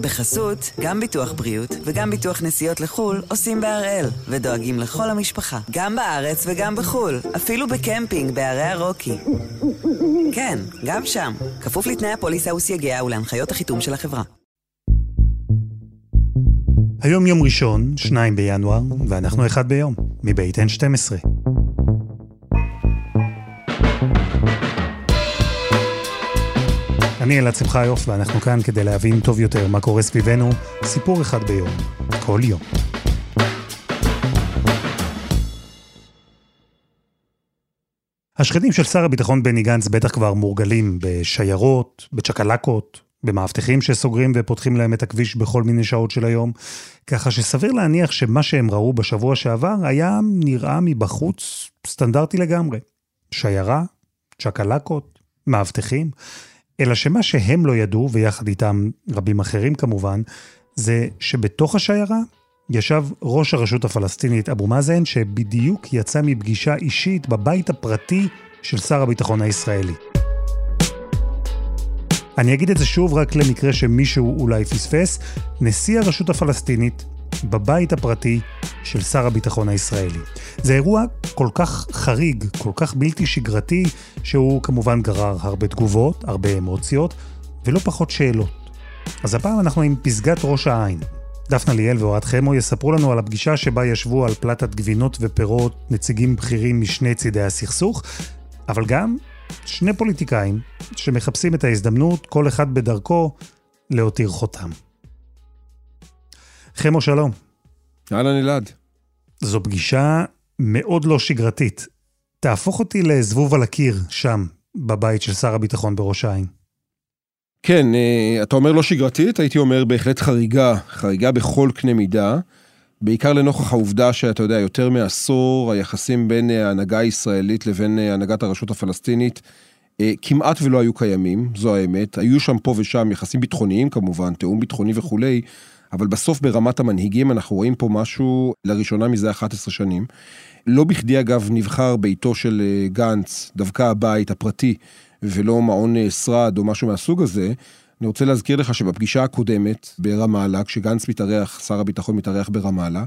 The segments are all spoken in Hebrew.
בחסות, גם ביטוח בריאות וגם ביטוח נסיעות לחו"ל עושים בהראל, ודואגים לכל המשפחה, גם בארץ וגם בחו"ל, אפילו בקמפינג בערי הרוקי. כן, גם שם, כפוף לתנאי הפוליסה וסייגיה ולהנחיות החיתום של החברה. היום יום ראשון, 2 בינואר, ואנחנו אחד ביום, מבית N12. אני אלעד שמחיוף, ואנחנו כאן כדי להבין טוב יותר מה קורה סביבנו, סיפור אחד ביום, כל יום. השכנים של שר הביטחון בני גנץ בטח כבר מורגלים בשיירות, בצ'קלקות, במאבטחים שסוגרים ופותחים להם את הכביש בכל מיני שעות של היום, ככה שסביר להניח שמה שהם ראו בשבוע שעבר היה נראה מבחוץ סטנדרטי לגמרי. שיירה, צ'קלקות, מאבטחים, אלא שמה שהם לא ידעו, ויחד איתם רבים אחרים כמובן, זה שבתוך השיירה ישב ראש הרשות הפלסטינית אבו מאזן, שבדיוק יצא מפגישה אישית בבית הפרטי של שר הביטחון הישראלי. אני אגיד את זה שוב רק למקרה שמישהו אולי פספס, נשיא הרשות הפלסטינית בבית הפרטי של שר הביטחון הישראלי. זה אירוע כל כך חריג, כל כך בלתי שגרתי, שהוא כמובן גרר הרבה תגובות, הרבה אמוציות, ולא פחות שאלות. אז הפעם אנחנו עם פסגת ראש העין. דפנה ליאל ואוהד חמו יספרו לנו על הפגישה שבה ישבו על פלטת גבינות ופירות נציגים בכירים משני צידי הסכסוך, אבל גם שני פוליטיקאים שמחפשים את ההזדמנות, כל אחד בדרכו, להותיר חותם. חמו, שלום. אהלן אלעד. זו פגישה מאוד לא שגרתית. תהפוך אותי לזבוב על הקיר, שם, בבית של שר הביטחון בראש העין. כן, אה, אתה אומר לא שגרתית, הייתי אומר בהחלט חריגה, חריגה בכל קנה מידה. בעיקר לנוכח העובדה שאתה יודע, יותר מעשור היחסים בין אה, ההנהגה הישראלית לבין אה, הנהגת הרשות הפלסטינית כמעט ולא היו קיימים, זו האמת. היו שם פה ושם יחסים ביטחוניים כמובן, תיאום ביטחוני וכולי, אבל בסוף ברמת המנהיגים אנחנו רואים פה משהו לראשונה מזה 11 שנים. לא בכדי אגב נבחר ביתו של אה, גנץ, דווקא הבית הפרטי, ולא מעון אה, שרד או משהו מהסוג הזה. אני רוצה להזכיר לך שבפגישה הקודמת ברמאללה, כשגנץ מתארח, שר הביטחון מתארח ברמאללה,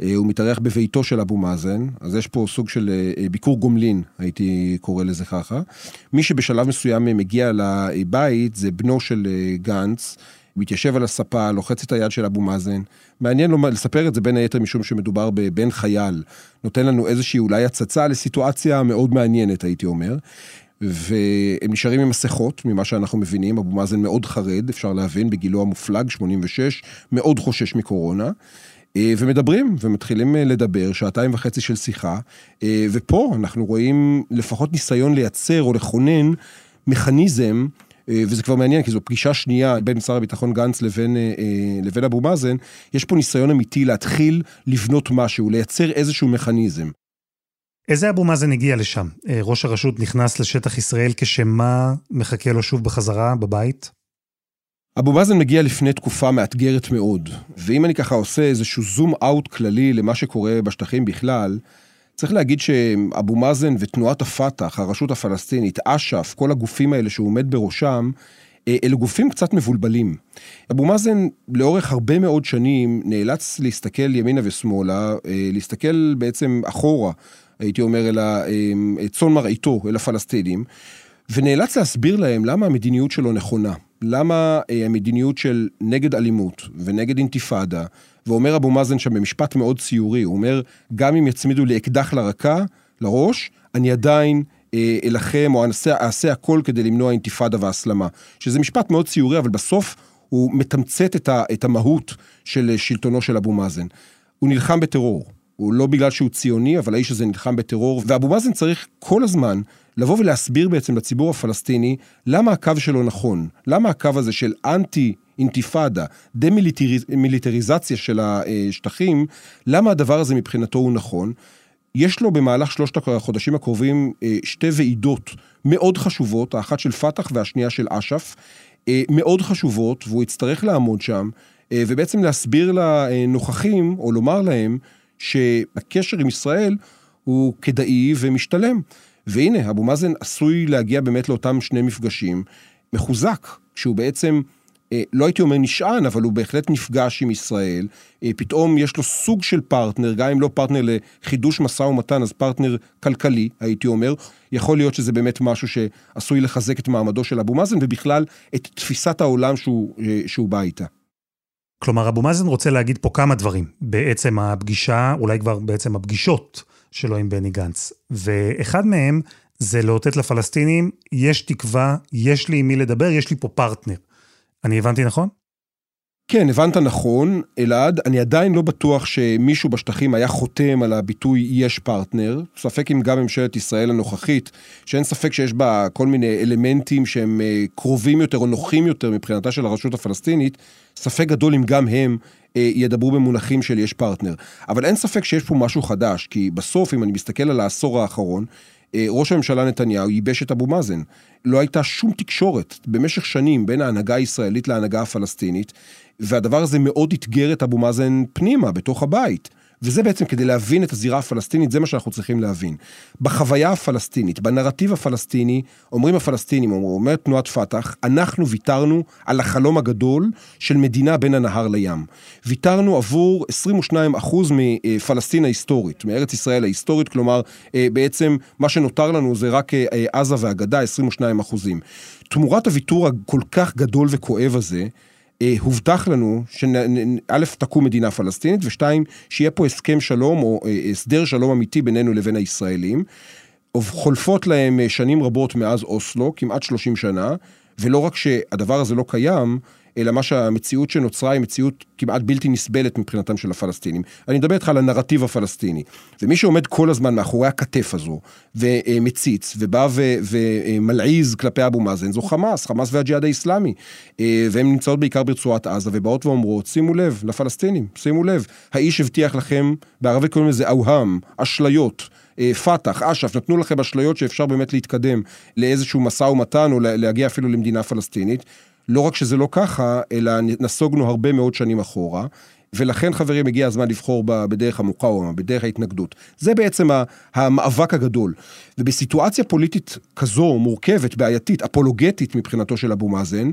אה, הוא מתארח בביתו של אבו מאזן, אז יש פה סוג של ביקור גומלין, הייתי קורא לזה ככה. מי שבשלב מסוים מגיע לבית זה בנו של גנץ, מתיישב על הספה, לוחץ את היד של אבו מאזן. מעניין לו לספר את זה בין היתר משום שמדובר בבן חייל. נותן לנו איזושהי אולי הצצה לסיטואציה מאוד מעניינת, הייתי אומר. והם נשארים עם מסכות, ממה שאנחנו מבינים, אבו מאזן מאוד חרד, אפשר להבין, בגילו המופלג, 86, מאוד חושש מקורונה. אה, ומדברים, ומתחילים אה, לדבר, שעתיים וחצי של שיחה, אה, ופה אנחנו רואים לפחות ניסיון לייצר או לכונן מכניזם וזה כבר מעניין, כי זו פגישה שנייה בין שר הביטחון גנץ לבין, אה, אה, לבין אבו מאזן, יש פה ניסיון אמיתי להתחיל לבנות משהו, לייצר איזשהו מכניזם. איזה אבו מאזן הגיע לשם? ראש הרשות נכנס לשטח ישראל כשמה מחכה לו שוב בחזרה בבית? אבו מאזן מגיע לפני תקופה מאתגרת מאוד, ואם אני ככה עושה איזשהו זום אאוט כללי למה שקורה בשטחים בכלל, צריך להגיד שאבו מאזן ותנועת הפת"ח, הרשות הפלסטינית, אש"ף, כל הגופים האלה שהוא עומד בראשם, אה, אלה גופים קצת מבולבלים. אבו מאזן לאורך הרבה מאוד שנים נאלץ להסתכל ימינה ושמאלה, אה, להסתכל בעצם אחורה, הייתי אומר, אל אה, צאן מרעיתו, אל הפלסטינים, ונאלץ להסביר להם למה המדיניות שלו נכונה. למה המדיניות של נגד אלימות ונגד אינתיפאדה ואומר אבו מאזן שם במשפט מאוד ציורי, הוא אומר, גם אם יצמידו לי אקדח לרקה, לראש, אני עדיין אה, אלחם או אעשה, אעשה הכל כדי למנוע אינתיפאדה והסלמה. שזה משפט מאוד ציורי, אבל בסוף הוא מתמצת את, ה, את המהות של שלטונו של אבו מאזן. הוא נלחם בטרור. הוא לא בגלל שהוא ציוני, אבל האיש הזה נלחם בטרור, ואבו מאזן צריך כל הזמן לבוא ולהסביר בעצם לציבור הפלסטיני למה הקו שלו נכון, למה הקו הזה של אנטי אינתיפאדה, דה-מיליטריזציה של השטחים, למה הדבר הזה מבחינתו הוא נכון? יש לו במהלך שלושת החודשים הקרובים אה, שתי ועידות מאוד חשובות, האחת של פת"ח והשנייה של אש"ף, אה, מאוד חשובות, והוא יצטרך לעמוד שם, אה, ובעצם להסביר לנוכחים, או לומר להם, שהקשר עם ישראל הוא כדאי ומשתלם. והנה, אבו מאזן עשוי להגיע באמת לאותם שני מפגשים, מחוזק, כשהוא בעצם אה, לא הייתי אומר נשען, אבל הוא בהחלט נפגש עם ישראל. אה, פתאום יש לו סוג של פרטנר, גם אם לא פרטנר לחידוש משא ומתן, אז פרטנר כלכלי, הייתי אומר. יכול להיות שזה באמת משהו שעשוי לחזק את מעמדו של אבו מאזן, ובכלל את תפיסת העולם שהוא, אה, שהוא בא איתה. כלומר, אבו מאזן רוצה להגיד פה כמה דברים. בעצם הפגישה, אולי כבר בעצם הפגישות שלו עם בני גנץ. ואחד מהם זה לאותת לפלסטינים, יש תקווה, יש לי עם מי לדבר, יש לי פה פרטנר. אני הבנתי נכון? כן, הבנת נכון, אלעד. אני עדיין לא בטוח שמישהו בשטחים היה חותם על הביטוי יש פרטנר. ספק אם גם ממשלת ישראל הנוכחית, שאין ספק שיש בה כל מיני אלמנטים שהם אה, קרובים יותר או נוחים יותר מבחינתה של הרשות הפלסטינית, ספק גדול אם גם הם אה, ידברו במונחים של יש פרטנר. אבל אין ספק שיש פה משהו חדש, כי בסוף, אם אני מסתכל על העשור האחרון, אה, ראש הממשלה נתניהו ייבש את אבו מאזן. לא הייתה שום תקשורת במשך שנים בין ההנהגה הישראלית להנהגה הפלסטינית, והדבר הזה מאוד אתגר את אבו מאזן פנימה, בתוך הבית. וזה בעצם כדי להבין את הזירה הפלסטינית, זה מה שאנחנו צריכים להבין. בחוויה הפלסטינית, בנרטיב הפלסטיני, אומרים הפלסטינים, אומרת תנועת פת"ח, אנחנו ויתרנו על החלום הגדול של מדינה בין הנהר לים. ויתרנו עבור 22% מפלסטין ההיסטורית, מארץ ישראל ההיסטורית, כלומר, אה, בעצם מה שנותר לנו זה רק אה, עזה והגדה, 22%. תמורת הוויתור הכל כך גדול וכואב הזה, הובטח לנו שא', תקום מדינה פלסטינית, ושתיים, שיהיה פה הסכם שלום או אה, הסדר שלום אמיתי בינינו לבין הישראלים. חולפות להם אה, שנים רבות מאז אוסלו, כמעט 30 שנה, ולא רק שהדבר הזה לא קיים, אלא מה שהמציאות שנוצרה היא מציאות כמעט בלתי נסבלת מבחינתם של הפלסטינים. אני מדבר איתך על הנרטיב הפלסטיני. ומי שעומד כל הזמן מאחורי הכתף הזו, ומציץ, ובא ומלעיז כלפי אבו מאזן, זו חמאס, חמאס והג'יהאד האיסלאמי. אה, והן נמצאות בעיקר ברצועת עזה, ובאות ואומרות, שימו לב, לפלסטינים, שימו לב, האיש הבטיח לכם, בערבית קוראים לזה אוהם, אשליות. אה, פת"ח, אש"ף, נתנו לכם אשליות שאפשר באמת להתקדם לאיזשהו משא ומתן או להגיע אפילו למדינה פלסטינית. לא רק שזה לא ככה, אלא נסוגנו הרבה מאוד שנים אחורה. ולכן חברים הגיע הזמן לבחור בדרך המוקאומה, בדרך ההתנגדות. זה בעצם המאבק הגדול. ובסיטואציה פוליטית כזו מורכבת, בעייתית, אפולוגטית מבחינתו של אבו מאזן,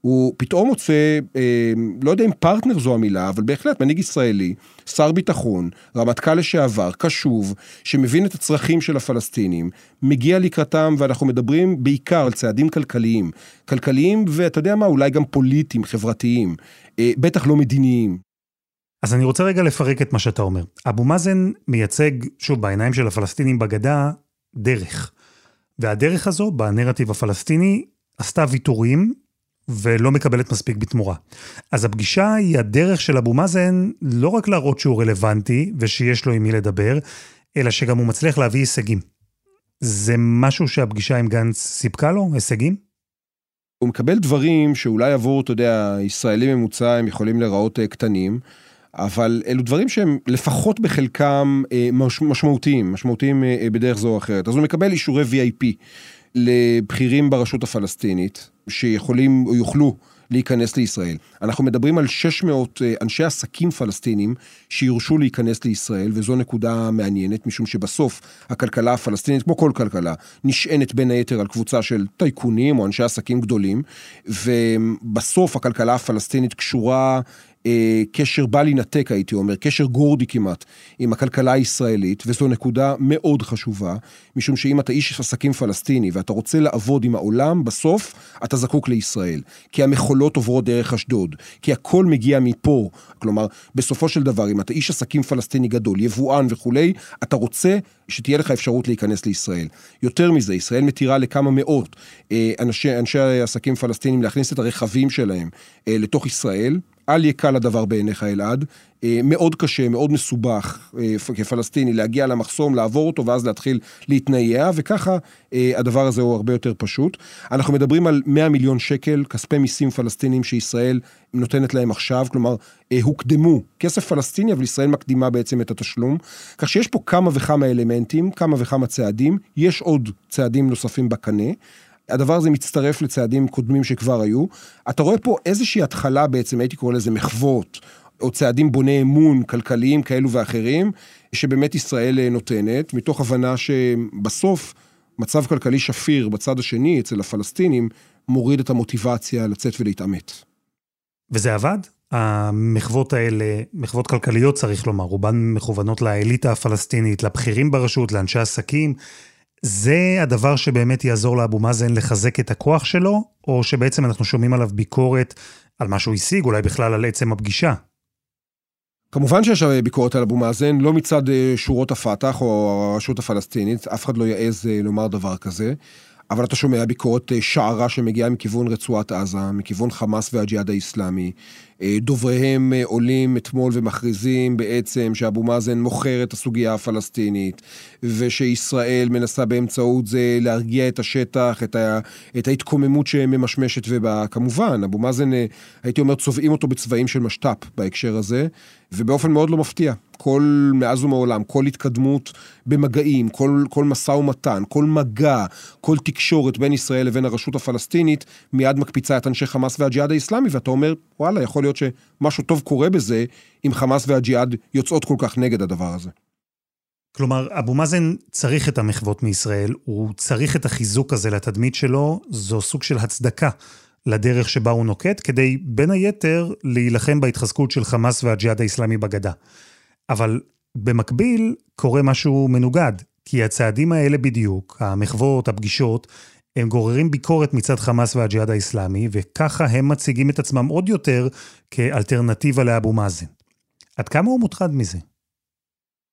הוא פתאום מוצא, אה, לא יודע אם פרטנר זו המילה, אבל בהחלט מנהיג ישראלי, שר ביטחון, רמטכ"ל לשעבר, קשוב, שמבין את הצרכים של הפלסטינים, מגיע לקראתם, ואנחנו מדברים בעיקר על צעדים כלכליים. כלכליים, ואתה יודע מה, אולי גם פוליטיים, חברתיים, אה, בטח לא מדיניים. אז אני רוצה רגע לפרק את מה שאתה אומר. אבו מאזן מייצג, שוב, בעיניים של הפלסטינים בגדה, דרך. והדרך הזו, בנרטיב הפלסטיני, עשתה ויתורים ולא מקבלת מספיק בתמורה. אז הפגישה היא הדרך של אבו מאזן לא רק להראות שהוא רלוונטי ושיש לו עם מי לדבר, אלא שגם הוא מצליח להביא הישגים. זה משהו שהפגישה עם גנץ סיפקה לו? הישגים? הוא מקבל דברים שאולי עבור, אתה יודע, ישראלי ממוצע הם יכולים להיראות אה, קטנים, אבל אלו דברים שהם לפחות בחלקם אה, משמעותיים, משמעותיים אה, בדרך זו או אחרת. אז הוא מקבל אישורי VIP. לבכירים ברשות הפלסטינית, שיכולים או יוכלו להיכנס לישראל. אנחנו מדברים על 600 אה, אנשי עסקים פלסטינים שיורשו להיכנס לישראל, וזו נקודה מעניינת, משום שבסוף הכלכלה הפלסטינית, כמו כל כלכלה, נשענת בין היתר על קבוצה של טייקונים או אנשי עסקים גדולים, ובסוף הכלכלה הפלסטינית קשורה אה, קשר בל יינתק, הייתי אומר, קשר גורדי כמעט, עם הכלכלה הישראלית, וזו נקודה מאוד חשובה, משום שאם אתה איש עסקים פלסטיני ואתה רוצה לעבוד עם העולם, בסוף אתה זקוק לישראל. כי המכולות עוברות דרך אשדוד, כי הכל מגיע מפה. כלומר, בסופו של דבר, אם אתה איש עסקים פלסטיני גדול, יבואן וכולי, אתה רוצה שתהיה לך אפשרות להיכנס לישראל. יותר מזה, ישראל מתירה לכמה מאות אה, אנשי, אנשי עסקים פלסטינים להכניס את הרכבים שלהם אה, לתוך ישראל. אל יקל הדבר בעיניך אלעד, אה, מאוד קשה, מאוד מסובך אה, כפלסטיני להגיע למחסום, לעבור אותו ואז להתחיל להתנייע, וככה אה, הדבר הזה הוא הרבה יותר פשוט. אנחנו מדברים על 100 מיליון שקל, כספי מיסים פלסטינים שישראל נותנת להם עכשיו, כלומר, הוקדמו, כסף פלסטיני, אבל ישראל מקדימה בעצם את התשלום. כך שיש פה כמה וכמה אלמנטים, כמה וכמה צעדים, יש עוד צעדים נוספים בקנה. הדבר הזה מצטרף לצעדים קודמים שכבר היו. אתה רואה פה איזושהי התחלה בעצם, הייתי קורא לזה מחוות, או צעדים בוני אמון כלכליים כאלו ואחרים, שבאמת ישראל אה, נותנת, מתוך הבנה שבסוף מצב כלכלי שפיר בצד השני, אצל הפלסטינים, מוריד את המוטיבציה לצאת ולהתעמת. וזה עבד? המחוות האלה, מחוות כלכליות צריך לומר, רובן מכוונות לאליטה הפלסטינית, לבכירים ברשות, לאנשי עסקים. זה הדבר שבאמת יעזור לאבו מאזן לחזק את הכוח שלו, או שבעצם אנחנו שומעים עליו ביקורת על מה שהוא השיג, אולי בכלל על עצם הפגישה? כמובן שיש ביקורת על אבו מאזן, לא מצד אה, שורות הפת"ח או הרשות הפלסטינית, אף אחד לא יעז אה, לומר דבר כזה. אבל אתה שומע ביקורת אה, שערה שמגיעה מכיוון רצועת עזה, מכיוון חמאס והג'יהאד האיסלאמי. אה, דובריהם אה, עולים אתמול ומכריזים בעצם שאבו מאזן מוכר את הסוגיה הפלסטינית, ושישראל מנסה באמצעות זה להרגיע את השטח, את, ה, את ההתקוממות שממשמשת ובאה. כמובן, אבו מאזן, הייתי אומר, צובעים אותו בצבעים של משת"פ בהקשר הזה, ובאופן מאוד לא מפתיע. כל, מאז ומעולם, כל התקדמות במגעים, כל, כל משא ומתן, כל מגע, כל תקשורת בין ישראל לבין הרשות הפלסטינית, מיד מקפיצה את אנשי חמאס והג'יהאד האיסלאמי, ואתה אומר, וואלה, יכול להיות שמשהו טוב קורה בזה, אם חמאס והג'יהאד יוצאות כל כך נגד הדבר הזה. כלומר, אבו מאזן צריך את המחוות מישראל, הוא צריך את החיזוק הזה לתדמית שלו, זו סוג של הצדקה לדרך שבה הוא נוקט, כדי בין היתר להילחם בהתחזקות של חמאס והג'יהאד האיסלאמי בגדה. אבל במקביל קורה משהו מנוגד, כי הצעדים האלה בדיוק, המחוות, הפגישות, הם גוררים ביקורת מצד חמאס והג'יהאד האיסלאמי, וככה הם מציגים את עצמם עוד יותר כאלטרנטיבה לאבו מאזן. עד כמה הוא מוטרד מזה?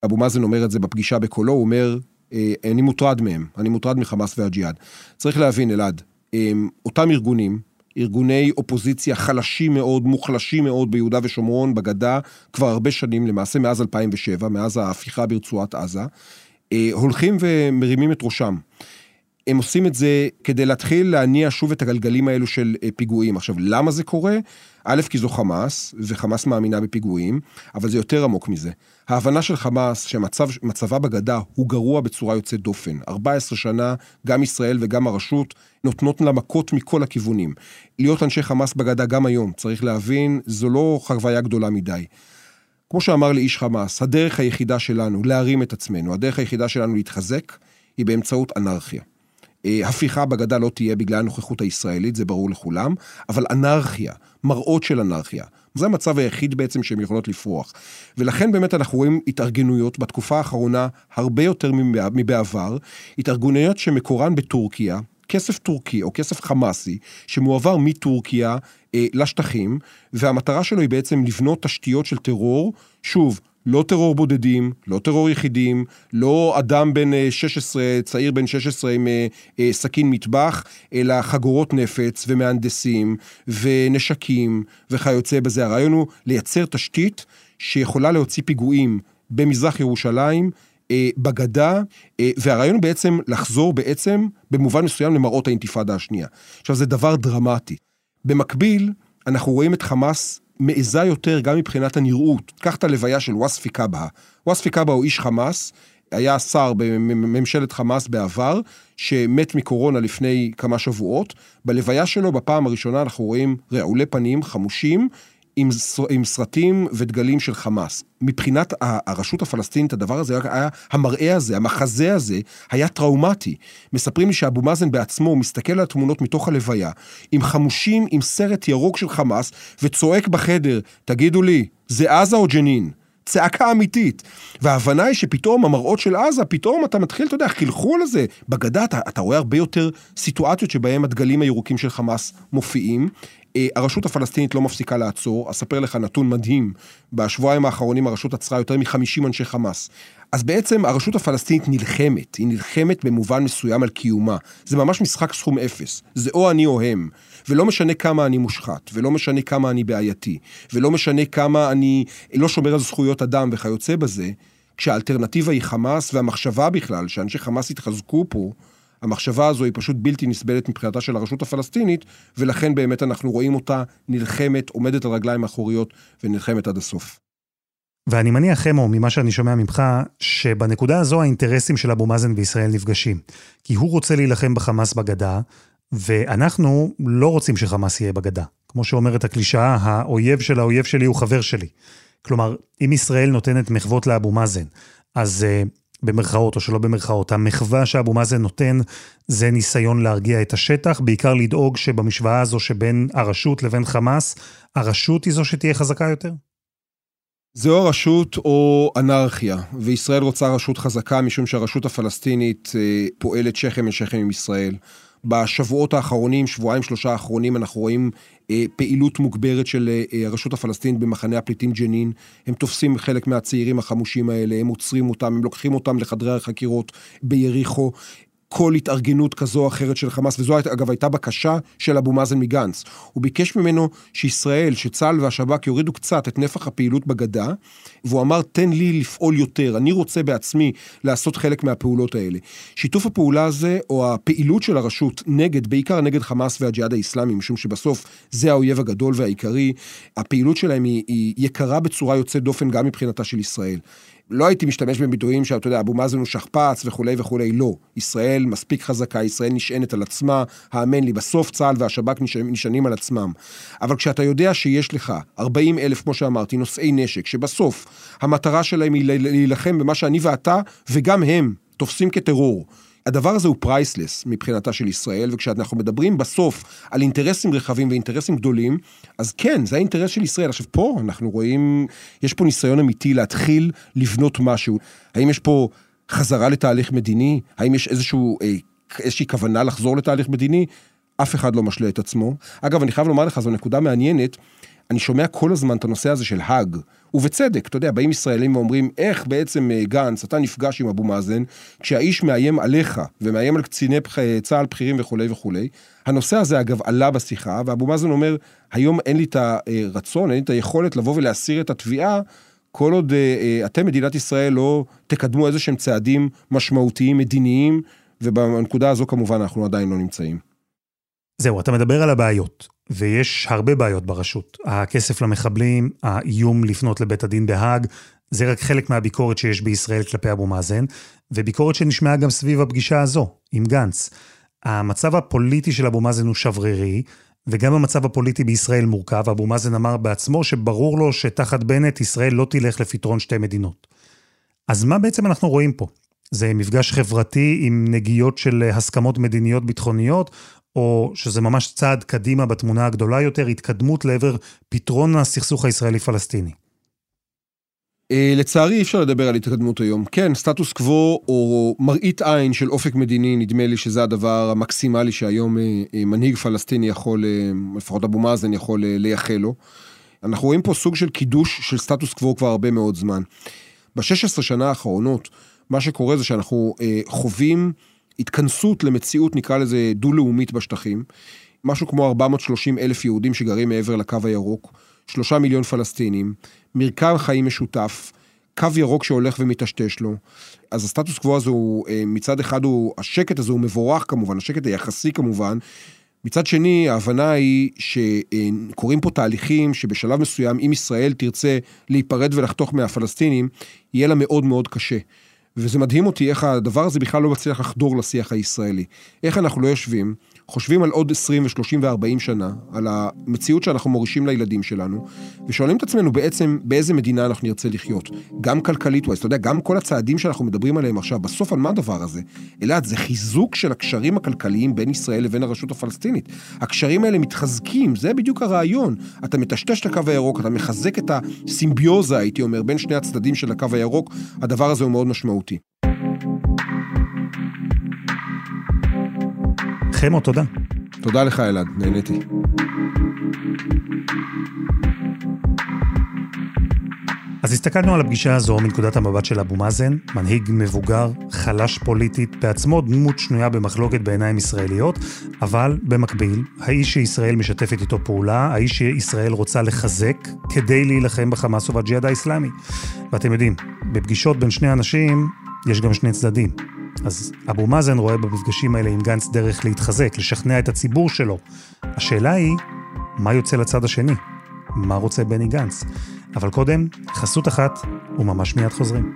אבו מאזן אומר את זה בפגישה בקולו, הוא אומר, אה, אני מוטרד מהם, אני מוטרד מחמאס והג'יהאד. צריך להבין, אלעד, אה, אותם ארגונים, ארגוני אופוזיציה חלשים מאוד, מוחלשים מאוד ביהודה ושומרון, בגדה, כבר הרבה שנים, למעשה מאז 2007, מאז ההפיכה ברצועת עזה, אה, הולכים ומרימים את ראשם. הם עושים את זה כדי להתחיל להניע שוב את הגלגלים האלו של אה, פיגועים. עכשיו, למה זה קורה? א', כי זו חמאס, וחמאס מאמינה בפיגועים, אבל זה יותר עמוק מזה. ההבנה של חמאס שמצבה בגדה הוא גרוע בצורה יוצאת דופן. 14 שנה, גם ישראל וגם הרשות נותנות לה מכות מכל הכיוונים. להיות אנשי חמאס בגדה גם היום, צריך להבין, זו לא חוויה גדולה מדי. כמו שאמר לי איש חמאס, הדרך היחידה שלנו להרים את עצמנו, הדרך היחידה שלנו להתחזק, היא באמצעות אנרכיה. אה, הפיכה בגדה לא תהיה בגלל הנוכחות הישראלית, זה ברור לכולם, אבל אנרכיה, מראות של אנרכיה, זה המצב היחיד בעצם שהן יכולות לפרוח. ולכן באמת אנחנו רואים התארגנויות בתקופה האחרונה הרבה יותר מבעבר, התארגנויות שמקורן בטורקיה, כסף טורקי או כסף חמאסי שמועבר מטורקיה אה, לשטחים, והמטרה שלו היא בעצם לבנות תשתיות של טרור, שוב, לא טרור בודדים, לא טרור יחידים, לא אדם בן 16, אה, צעיר בן 16 עם אה, אה, סכין מטבח, אלא חגורות נפץ ומהנדסים ונשקים וכיוצא בזה. הרעיון הוא לייצר תשתית שיכולה להוציא פיגועים במזרח ירושלים, בגדה, והרעיון הוא בעצם לחזור בעצם במובן מסוים למראות האינתיפאדה השנייה. עכשיו זה דבר דרמטי. במקביל, אנחנו רואים את חמאס מעיזה יותר גם מבחינת הנראות. קח את הלוויה של ווספי קבהה. ווספי קבהה הוא איש חמאס, היה שר בממשלת חמאס בעבר, שמת מקורונה לפני כמה שבועות. בלוויה שלו, בפעם הראשונה אנחנו רואים רעולי פנים חמושים, עם, עם סרטים ודגלים של חמאס. מבחינת הרשות הפלסטינית, הדבר הזה היה, המראה הזה, המחזה הזה, היה טראומטי. מספרים לי שאבו מאזן בעצמו מסתכל על התמונות מתוך הלוויה, עם חמושים עם סרט ירוק של חמאס, וצועק בחדר, תגידו לי, זה עזה או ג'נין? צעקה אמיתית. וההבנה היא שפתאום המראות של עזה, פתאום אתה מתחיל, אתה יודע, חלחול הזה. בגדה אתה, אתה רואה הרבה יותר סיטואציות שבהם הדגלים הירוקים של חמאס מופיעים. אה, הרשות הפלסטינית לא מפסיקה לעצור, אספר לך נתון מדהים, בשבועיים האחרונים הרשות עצרה יותר מ-50 אנשי חמאס. אז בעצם הרשות הפלסטינית נלחמת, היא נלחמת במובן מסוים על קיומה. זה ממש משחק סכום אפס, זה או אני או הם. ולא משנה כמה אני מושחת, ולא משנה כמה אני בעייתי, ולא משנה כמה אני לא שומר על זכויות אדם וכיוצא בזה, כשהאלטרנטיבה היא חמאס, והמחשבה בכלל שאנשי חמאס יתחזקו פה, המחשבה הזו היא פשוט בלתי נסבלת מבחינתה של הרשות הפלסטינית, ולכן באמת אנחנו רואים אותה נלחמת, עומדת על רגליים אחוריות ונלחמת עד הסוף. ואני מניח, חמו, ממה שאני שומע ממך, שבנקודה הזו האינטרסים של אבו מאזן וישראל נפגשים. כי הוא רוצה להילחם בחמאס בגדה, ואנחנו לא רוצים שחמאס יהיה בגדה. כמו שאומרת הקלישאה, האויב של האויב שלי הוא חבר שלי. כלומר, אם ישראל נותנת מחוות לאבו מאזן, אז uh, במרכאות או שלא במרכאות, המחווה שאבו מאזן נותן זה ניסיון להרגיע את השטח, בעיקר לדאוג שבמשוואה הזו שבין הרשות לבין חמאס, הרשות היא זו שתהיה חזקה יותר? זה או רשות או אנרכיה, וישראל רוצה רשות חזקה משום שהרשות הפלסטינית אה, פועלת שכם אל שכם עם ישראל. בשבועות האחרונים, שבועיים שלושה האחרונים, אנחנו רואים אה, פעילות מוגברת של אה, הרשות הפלסטינית במחנה הפליטים ג'נין. הם תופסים חלק מהצעירים החמושים האלה, הם עוצרים אותם, הם לוקחים אותם לחדרי החקירות ביריחו. כל התארגנות כזו או אחרת של חמאס, וזו אגב הייתה בקשה של אבו מאזן מגנץ. הוא ביקש ממנו שישראל, שצה"ל והשב"כ יורידו קצת את נפח הפעילות בגדה, והוא אמר, תן לי לפעול יותר, אני רוצה בעצמי לעשות חלק מהפעולות האלה. שיתוף הפעולה הזה, או הפעילות של הרשות נגד, בעיקר נגד חמאס והג'יהאד האיסלאמי, משום שבסוף זה האויב הגדול והעיקרי, הפעילות שלהם היא, היא יקרה בצורה יוצאת דופן גם מבחינתה של ישראל. לא הייתי משתמש בביטויים שאתה יודע, אבו מאזן הוא שכפ"ץ וכולי וכולי, לא. ישראל מספיק חזקה, ישראל נשענת על עצמה, האמן לי, בסוף צה"ל והשב"כ נשענים על עצמם. אבל כשאתה יודע שיש לך 40 אלף, כמו שאמרתי, נושאי נשק, שבסוף המטרה שלהם היא להילחם במה שאני ואתה, וגם הם, תופסים כטרור. הדבר הזה הוא priceless מבחינתה של ישראל, וכשאנחנו מדברים בסוף על אינטרסים רחבים ואינטרסים גדולים, אז כן, זה האינטרס של ישראל. עכשיו פה אנחנו רואים, יש פה ניסיון אמיתי להתחיל לבנות משהו. האם יש פה חזרה לתהליך מדיני? האם יש איזשהו, אה, איזושהי כוונה לחזור לתהליך מדיני? אף אחד לא משלה את עצמו. אגב, אני חייב לומר לך, זו נקודה מעניינת. אני שומע כל הזמן את הנושא הזה של האג, ובצדק, אתה יודע, באים ישראלים ואומרים, איך בעצם אה, גנץ, אתה נפגש עם אבו מאזן, כשהאיש מאיים עליך, ומאיים על קציני צה"ל בכירים וכולי וכולי. הנושא הזה אגב עלה בשיחה, ואבו מאזן אומר, היום אין לי את הרצון, אין לי את היכולת לבוא ולהסיר את התביעה, כל עוד אה, אה, אתם, מדינת ישראל, לא תקדמו איזה שהם צעדים משמעותיים, מדיניים, ובנקודה הזו כמובן אנחנו עדיין לא נמצאים. זהו, אתה מדבר על הבעיות, ויש הרבה בעיות ברשות. הכסף למחבלים, האיום לפנות לבית הדין בהאג, זה רק חלק מהביקורת שיש בישראל כלפי אבו מאזן, וביקורת שנשמעה גם סביב הפגישה הזו, עם גנץ. המצב הפוליטי של אבו מאזן הוא שברירי, וגם המצב הפוליטי בישראל מורכב. אבו מאזן אמר בעצמו שברור לו שתחת בנט ישראל לא תלך לפתרון שתי מדינות. אז מה בעצם אנחנו רואים פה? זה מפגש חברתי עם נגיעות של הסכמות מדיניות ביטחוניות, או שזה ממש צעד קדימה בתמונה הגדולה יותר, התקדמות לעבר פתרון הסכסוך הישראלי-פלסטיני? אה, לצערי אי אפשר לדבר על התקדמות היום. כן, סטטוס קוו או מראית עין של אופק מדיני, נדמה לי שזה הדבר המקסימלי שהיום אה, אה, מנהיג פלסטיני יכול, לפחות אבו מאזן יכול לייחל לו. אנחנו רואים פה סוג של קידוש של סטטוס קוו כבר הרבה מאוד זמן. ב-16 שנה האחרונות, מה שקורה זה שאנחנו חווים התכנסות למציאות, נקרא לזה דו-לאומית בשטחים, משהו כמו 430 אלף יהודים שגרים מעבר לקו הירוק, שלושה מיליון פלסטינים, מרקם חיים משותף, קו ירוק שהולך ומטשטש לו. אז הסטטוס קוו הזה הוא, אה, מצד אחד הוא, השקט הזה הוא מבורך כמובן, השקט היחסי כמובן. מצד שני, ההבנה היא שקורים פה תהליכים שבשלב מסוים, אם ישראל תרצה להיפרד ולחתוך מהפלסטינים, יהיה לה מאוד מאוד קשה. וזה מדהים אותי איך הדבר הזה בכלל לא מצליח לחדור לשיח הישראלי. איך אנחנו לא יושבים, חושבים על עוד 20 ו-30 ו-40 שנה, על המציאות שאנחנו מורישים לילדים שלנו, ושואלים את עצמנו בעצם באיזה מדינה אנחנו נרצה לחיות. גם כלכלית, אתה יודע, גם כל הצעדים שאנחנו מדברים עליהם עכשיו, בסוף על מה הדבר הזה? אלעד, זה חיזוק של הקשרים הכלכליים בין ישראל לבין הרשות הפלסטינית. הקשרים האלה מתחזקים, זה בדיוק הרעיון. אתה מטשטש את הקו הירוק, אתה מחזק את הסימביוזה, הייתי אומר, בין שני הצדדים של הקו הירוק, הדבר הזה הוא מאוד משמעותי. חמו, תודה. תודה לך, אלעד, נהניתי. אז הסתכלנו על הפגישה הזו מנקודת המבט של אבו מאזן, מנהיג מבוגר, חלש פוליטית, בעצמו דמות שנויה במחלוקת בעיניים ישראליות, אבל במקביל, האיש שישראל משתפת איתו פעולה, האיש שישראל רוצה לחזק כדי להילחם בחמאס ובג'יהאד האיסלאמי. ואתם יודעים, בפגישות בין שני אנשים יש גם שני צדדים. אז אבו מאזן רואה במפגשים האלה עם גנץ דרך להתחזק, לשכנע את הציבור שלו. השאלה היא, מה יוצא לצד השני? מה רוצה בני גנץ? אבל קודם, חסות אחת, וממש מיד חוזרים.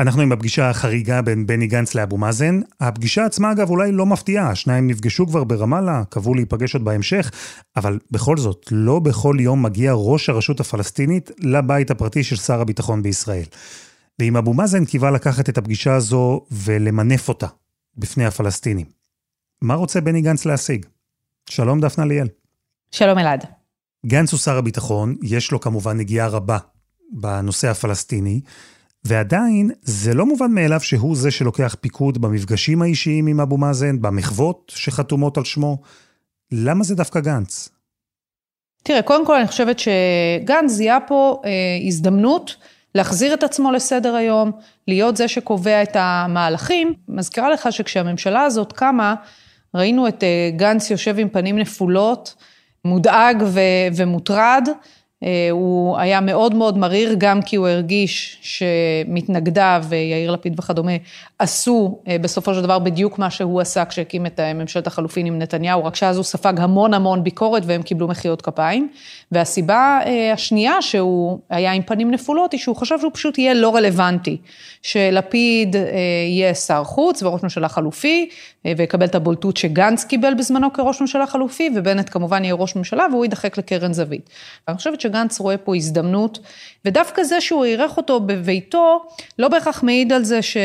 אנחנו עם הפגישה החריגה בין בני גנץ לאבו מאזן. הפגישה עצמה אגב אולי לא מפתיעה, השניים נפגשו כבר ברמאללה, קבעו להיפגש עוד בהמשך, אבל בכל זאת, לא בכל יום מגיע ראש הרשות הפלסטינית לבית הפרטי של שר הביטחון בישראל. ואם אבו מאזן קיווה לקחת את הפגישה הזו ולמנף אותה בפני הפלסטינים. מה רוצה בני גנץ להשיג? שלום דפנה ליאל. שלום אלעד. גנץ הוא שר הביטחון, יש לו כמובן נגיעה רבה בנושא הפלסטיני. ועדיין, זה לא מובן מאליו שהוא זה שלוקח פיקוד במפגשים האישיים עם אבו מאזן, במחוות שחתומות על שמו. למה זה דווקא גנץ? תראה, קודם כל אני חושבת שגנץ זיהה פה אה, הזדמנות להחזיר את עצמו לסדר היום, להיות זה שקובע את המהלכים. מזכירה לך שכשהממשלה הזאת קמה, ראינו את אה, גנץ יושב עם פנים נפולות, מודאג ו- ומוטרד. אה, הוא היה מאוד מאוד מריר, גם כי הוא הרגיש שמתנגדיו, יאיר לפיד וכדומה, עשו אה, בסופו של דבר בדיוק מה שהוא עשה כשהקים את ממשלת החלופין עם נתניהו, רק שאז הוא ספג המון המון ביקורת והם קיבלו מחיאות כפיים. והסיבה אה, השנייה שהוא היה עם פנים נפולות, היא שהוא חשב שהוא פשוט יהיה לא רלוונטי. שלפיד יהיה שר חוץ וראש ממשלה חלופי, ויקבל את הבולטות שגנץ קיבל בזמנו כראש ממשלה חלופי, ובנט כמובן יהיה ראש ממשלה והוא יידחק לקרן זווית. אני חושבת שגנץ רואה פה הזדמנות, ודווקא זה שהוא אירח אותו בביתו, לא בהכרח מעיד על זה ש...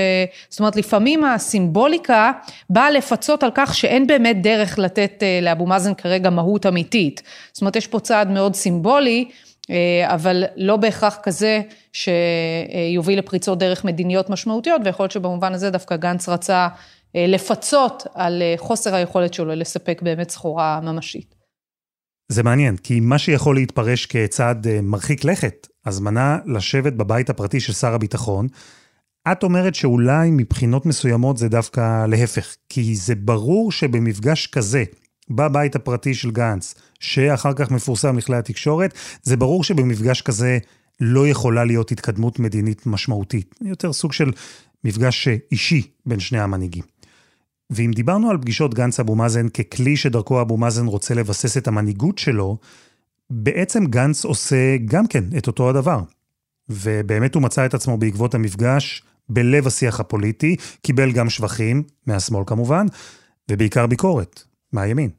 זאת אומרת, לפעמים הסימבוליקה באה לפצות על כך שאין באמת דרך לתת אה, לאבו מאזן כרגע מהות אמיתית. זאת אומרת, יש פה צעד מאוד סימבולי. אה, אבל לא בהכרח כזה שיוביל לפריצות דרך מדיניות משמעותיות, ויכול להיות שבמובן הזה דווקא גנץ רצה אה, לפצות על חוסר היכולת שלו לספק באמת סחורה ממשית. זה מעניין, כי מה שיכול להתפרש כצעד אה, מרחיק לכת, הזמנה לשבת בבית הפרטי של שר הביטחון, את אומרת שאולי מבחינות מסוימות זה דווקא להפך, כי זה ברור שבמפגש כזה, בבית הפרטי של גנץ, שאחר כך מפורסם לכלי התקשורת, זה ברור שבמפגש כזה לא יכולה להיות התקדמות מדינית משמעותית. יותר סוג של מפגש אישי בין שני המנהיגים. ואם דיברנו על פגישות גנץ אבו מאזן ככלי שדרכו אבו מאזן רוצה לבסס את המנהיגות שלו, בעצם גנץ עושה גם כן את אותו הדבר. ובאמת הוא מצא את עצמו בעקבות המפגש בלב השיח הפוליטי, קיבל גם שבחים, מהשמאל כמובן, ובעיקר ביקורת, מהימין.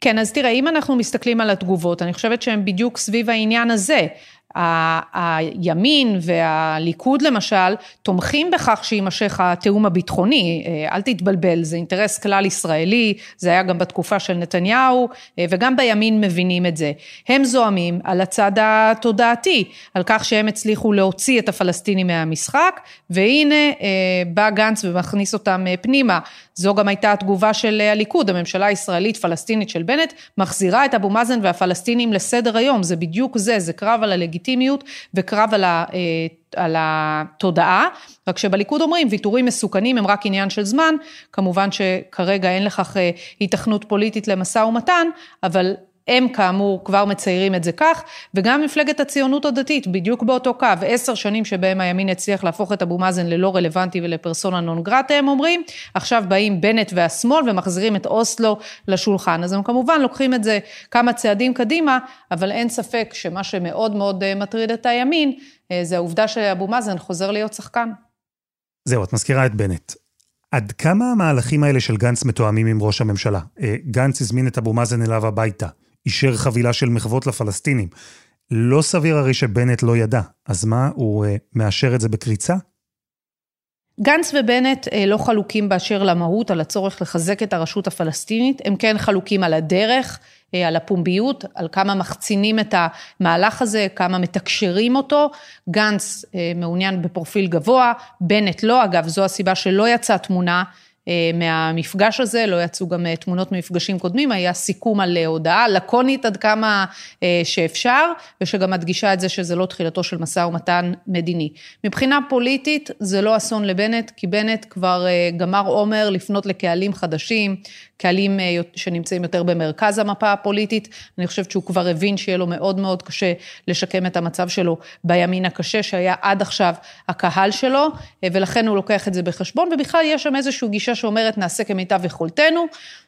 כן, אז תראה, אם אנחנו מסתכלים על התגובות, אני חושבת שהן בדיוק סביב העניין הזה. הימין והליכוד למשל, תומכים בכך שיימשך התיאום הביטחוני, אה, אל תתבלבל, זה אינטרס כלל ישראלי, זה היה גם בתקופה של נתניהו, אה, וגם בימין מבינים את זה. הם זועמים על הצד התודעתי, על כך שהם הצליחו להוציא את הפלסטינים מהמשחק, והנה אה, בא גנץ ומכניס אותם פנימה. זו גם הייתה התגובה של הליכוד, הממשלה הישראלית פלסטינית של בנט, מחזירה את אבו מאזן והפלסטינים לסדר היום, זה בדיוק זה, זה קרב על הלגיטימיות וקרב על, ה, אה, על התודעה, רק שבליכוד אומרים ויתורים מסוכנים הם רק עניין של זמן, כמובן שכרגע אין לכך אה, היתכנות פוליטית למשא ומתן, אבל הם כאמור כבר מציירים את זה כך, וגם מפלגת הציונות הדתית, בדיוק באותו קו, עשר שנים שבהם הימין הצליח להפוך את אבו מאזן ללא רלוונטי ולפרסונה נון גרטה, הם אומרים, עכשיו באים בנט והשמאל ומחזירים את אוסלו לשולחן. אז הם כמובן לוקחים את זה כמה צעדים קדימה, אבל אין ספק שמה שמאוד מאוד אה, מטריד את הימין, אה, זה העובדה שאבו מאזן חוזר להיות שחקן. זהו, את מזכירה את בנט. עד כמה המהלכים האלה של גנץ מתואמים עם ראש הממשלה? אה, גנץ הזמין את אבו מאזן אליו הביתה. אישר חבילה של מחוות לפלסטינים. לא סביר הרי שבנט לא ידע, אז מה, הוא uh, מאשר את זה בקריצה? גנץ ובנט uh, לא חלוקים באשר למהות, על הצורך לחזק את הרשות הפלסטינית, הם כן חלוקים על הדרך, uh, על הפומביות, על כמה מחצינים את המהלך הזה, כמה מתקשרים אותו. גנץ uh, מעוניין בפרופיל גבוה, בנט לא, אגב, זו הסיבה שלא יצאה תמונה. אה, מהמפגש הזה, לא יצאו גם אה, תמונות ממפגשים קודמים, היה סיכום על אה, הודעה לקונית עד כמה שאפשר, ושגם מדגישה את זה שזה לא תחילתו של משא ומתן מדיני. מבחינה פוליטית זה לא אסון לבנט, כי בנט כבר גמר עומר לפנות לקהלים חדשים, קהלים אה, שנמצאים יותר במרכז המפה הפוליטית. אני חושבת שהוא כבר הבין שיהיה לו מאוד מאוד קשה לשקם את המצב שלו בימין הקשה, שהיה עד עכשיו הקהל שלו, אה, ולכן הוא לוקח את זה בחשבון, ובכלל יש שם איזושהי גישה שאומרת, נעשה כמיטב יכולתנו,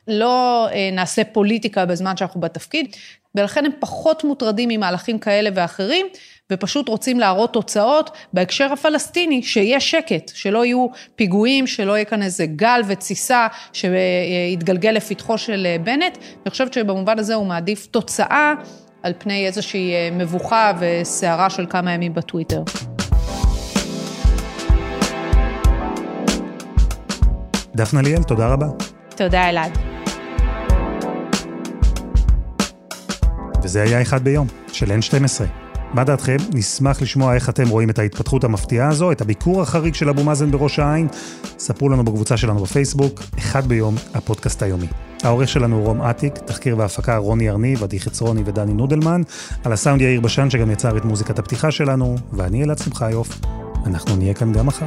לא נעשה פוליטיקה בזמן שאנחנו בתפקיד, ולכן הם פחות מוטרדים ממהלכים כאלה ואחרים, ופשוט רוצים להראות תוצאות בהקשר הפלסטיני, שיהיה שקט, שלא יהיו פיגועים, שלא יהיה כאן איזה גל ותסיסה שיתגלגל לפתחו של בנט. אני חושבת שבמובן הזה הוא מעדיף תוצאה על פני איזושהי מבוכה וסערה של כמה ימים בטוויטר. דפנה ליאל, תודה רבה. תודה, אלעד. וזה היה אחד ביום, של N12. מה דעתכם? נשמח לשמוע איך אתם רואים את ההתפתחות המפתיעה הזו, את הביקור החריג של אבו מאזן בראש העין. ספרו לנו בקבוצה שלנו בפייסבוק, אחד ביום, הפודקאסט היומי. העורך שלנו הוא רום אטיק, תחקיר והפקה רוני ארניב, עדי חצרוני ודני נודלמן, על הסאונד יאיר בשן שגם יצר את מוזיקת הפתיחה שלנו, ואני אלעד שמחיוף. אנחנו נהיה כאן גם מחר.